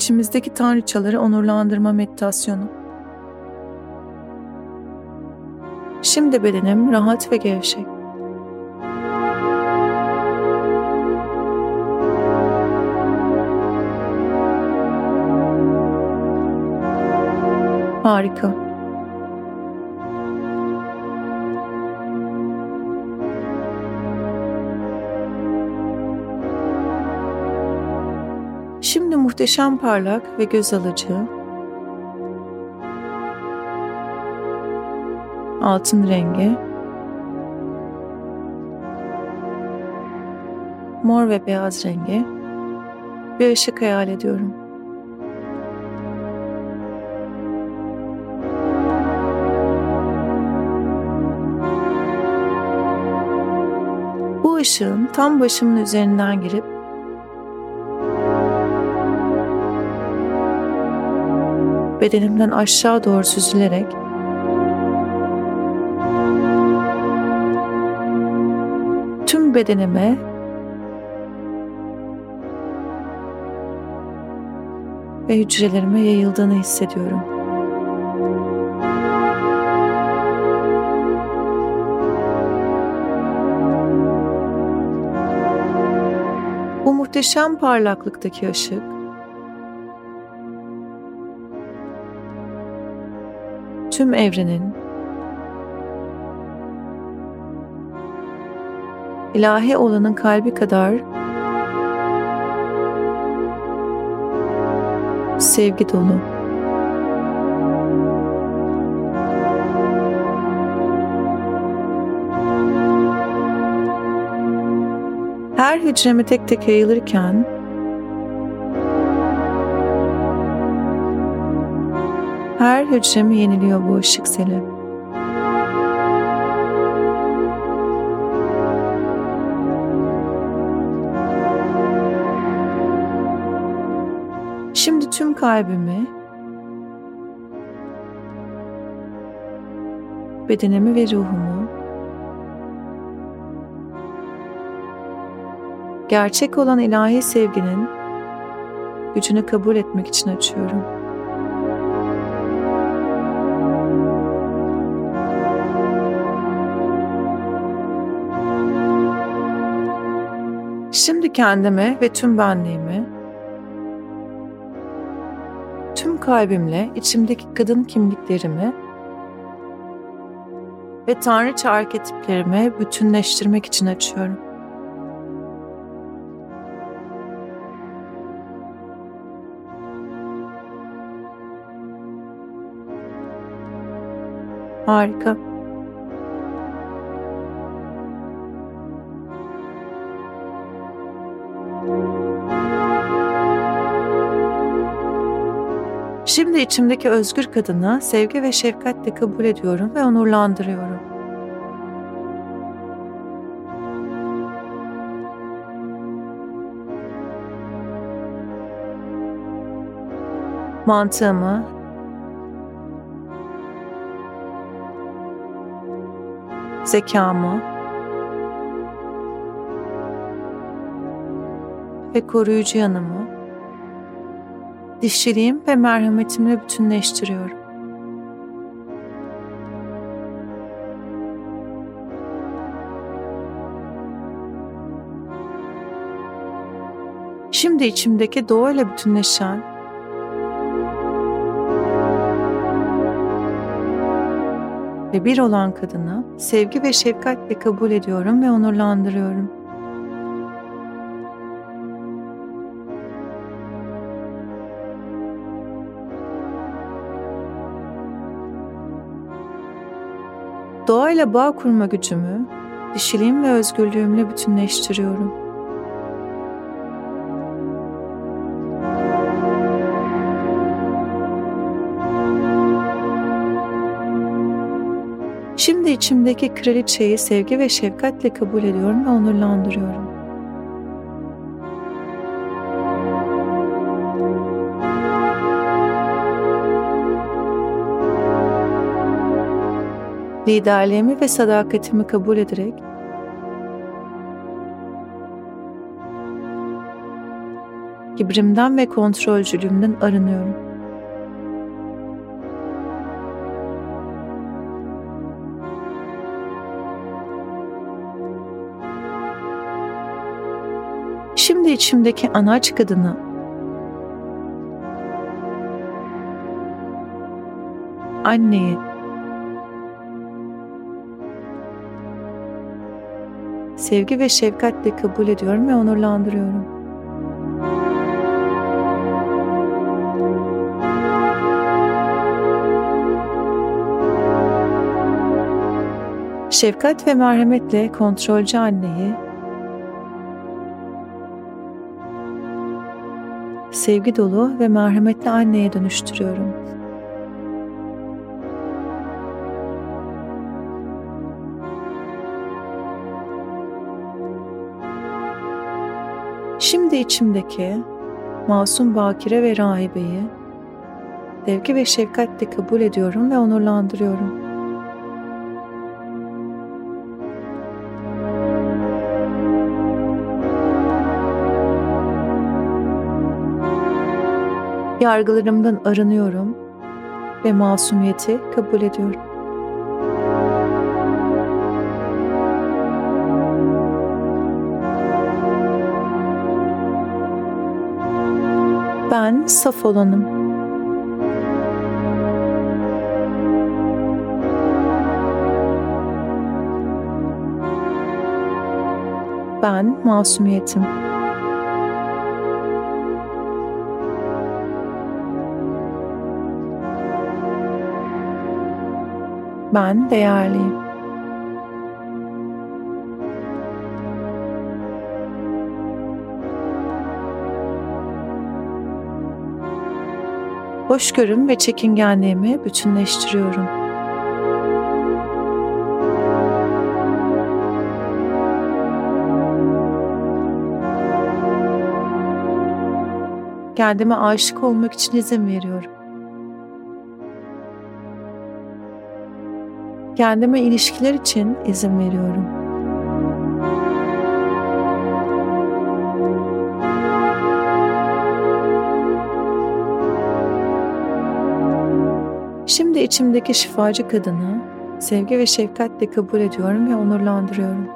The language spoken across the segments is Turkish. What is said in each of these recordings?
içimizdeki tanrıçaları onurlandırma meditasyonu. Şimdi bedenim rahat ve gevşek. Harika. Muhteşem parlak ve göz alıcı altın rengi mor ve beyaz rengi bir ışık hayal ediyorum. Bu ışığın tam başımın üzerinden girip bedenimden aşağı doğru süzülerek tüm bedenime ve hücrelerime yayıldığını hissediyorum. Bu muhteşem parlaklıktaki ışık tüm evrenin ilahi olanın kalbi kadar sevgi dolu. Her hücreme tek tek yayılırken her hücremi yeniliyor bu ışık seli. Şimdi tüm kalbimi, bedenimi ve ruhumu gerçek olan ilahi sevginin gücünü kabul etmek için açıyorum. Şimdi kendime ve tüm benliğimi tüm kalbimle içimdeki kadın kimliklerimi ve tanrıça arketiplerimi bütünleştirmek için açıyorum. Harika. Şimdi içimdeki özgür kadını sevgi ve şefkatle kabul ediyorum ve onurlandırıyorum. Mantığımı zekamı ve koruyucu yanımı dişçiliğim ve merhametimle bütünleştiriyorum. Şimdi içimdeki doğayla bütünleşen ve bir olan kadını sevgi ve şefkatle kabul ediyorum ve onurlandırıyorum. Doğayla bağ kurma gücümü, dişiliğim ve özgürlüğümle bütünleştiriyorum. Şimdi içimdeki kraliçeyi sevgi ve şefkatle kabul ediyorum ve onurlandırıyorum. Liderliğimi ve sadakatimi kabul ederek kibrimden ve kontrolcülüğümden arınıyorum. Şimdi içimdeki anaç kadını anneyi sevgi ve şefkatle kabul ediyorum ve onurlandırıyorum. Şefkat ve merhametle kontrolcü anneyi sevgi dolu ve merhametli anneye dönüştürüyorum. Şimdi içimdeki masum bakire ve rahibeyi sevgi ve şefkatle kabul ediyorum ve onurlandırıyorum. Yargılarımdan arınıyorum ve masumiyeti kabul ediyorum. Ben saf olanım. Ben masumiyetim. Ben değerliyim. Hoşgörüm ve çekingenliğimi bütünleştiriyorum. Kendime aşık olmak için izin veriyorum. Kendime ilişkiler için izin veriyorum. Şimdi içimdeki şifacı kadını sevgi ve şefkatle kabul ediyorum ve onurlandırıyorum.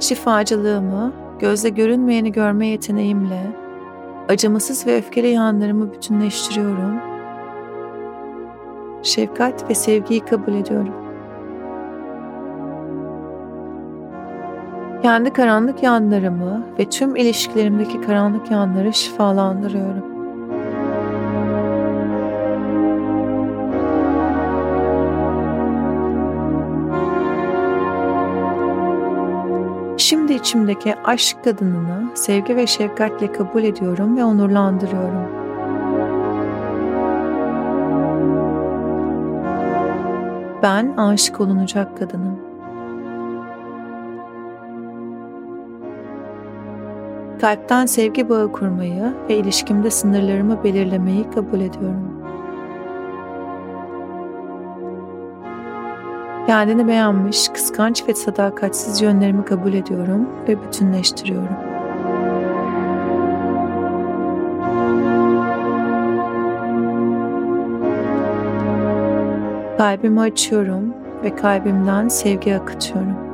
Şifacılığımı, gözle görünmeyeni görme yeteneğimle, acımasız ve öfkeli yanlarımı bütünleştiriyorum. Şefkat ve sevgiyi kabul ediyorum. Kendi karanlık yanlarımı ve tüm ilişkilerimdeki karanlık yanları şifalandırıyorum. Şimdi içimdeki aşk kadınını sevgi ve şefkatle kabul ediyorum ve onurlandırıyorum. Ben aşık olunacak kadınım. Kalpten sevgi bağı kurmayı ve ilişkimde sınırlarımı belirlemeyi kabul ediyorum. Kendini beğenmiş, kıskanç ve sadakatsiz yönlerimi kabul ediyorum ve bütünleştiriyorum. Kalbimi açıyorum ve kalbimden sevgi akıtıyorum.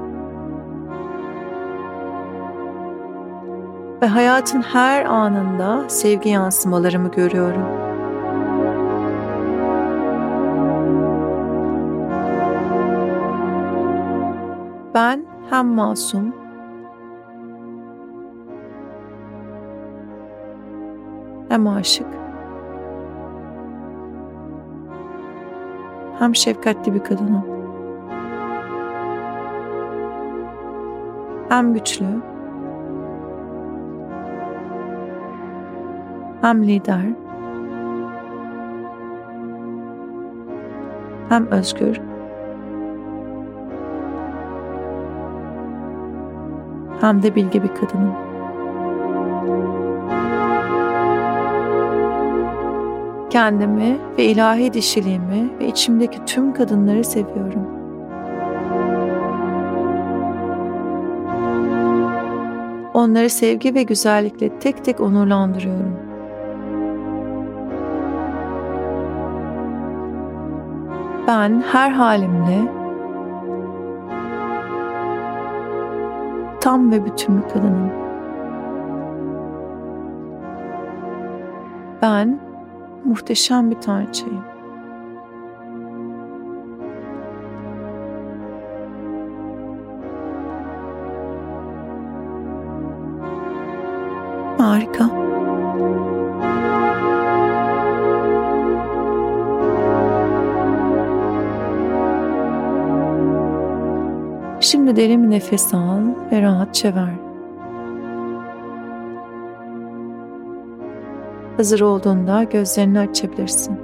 Ve hayatın her anında sevgi yansımalarımı görüyorum. Ben hem masum hem aşık hem şefkatli bir kadınım. Hem güçlü hem lider hem özgür hem de bilge bir kadınım. Kendimi ve ilahi dişiliğimi ve içimdeki tüm kadınları seviyorum. Onları sevgi ve güzellikle tek tek onurlandırıyorum. Ben her halimle tam ve bütün bir kadınım. Ben muhteşem bir tanrıçayım. Harika. Şimdi derin bir nefes al ve rahatça ver. Hazır olduğunda gözlerini açabilirsin.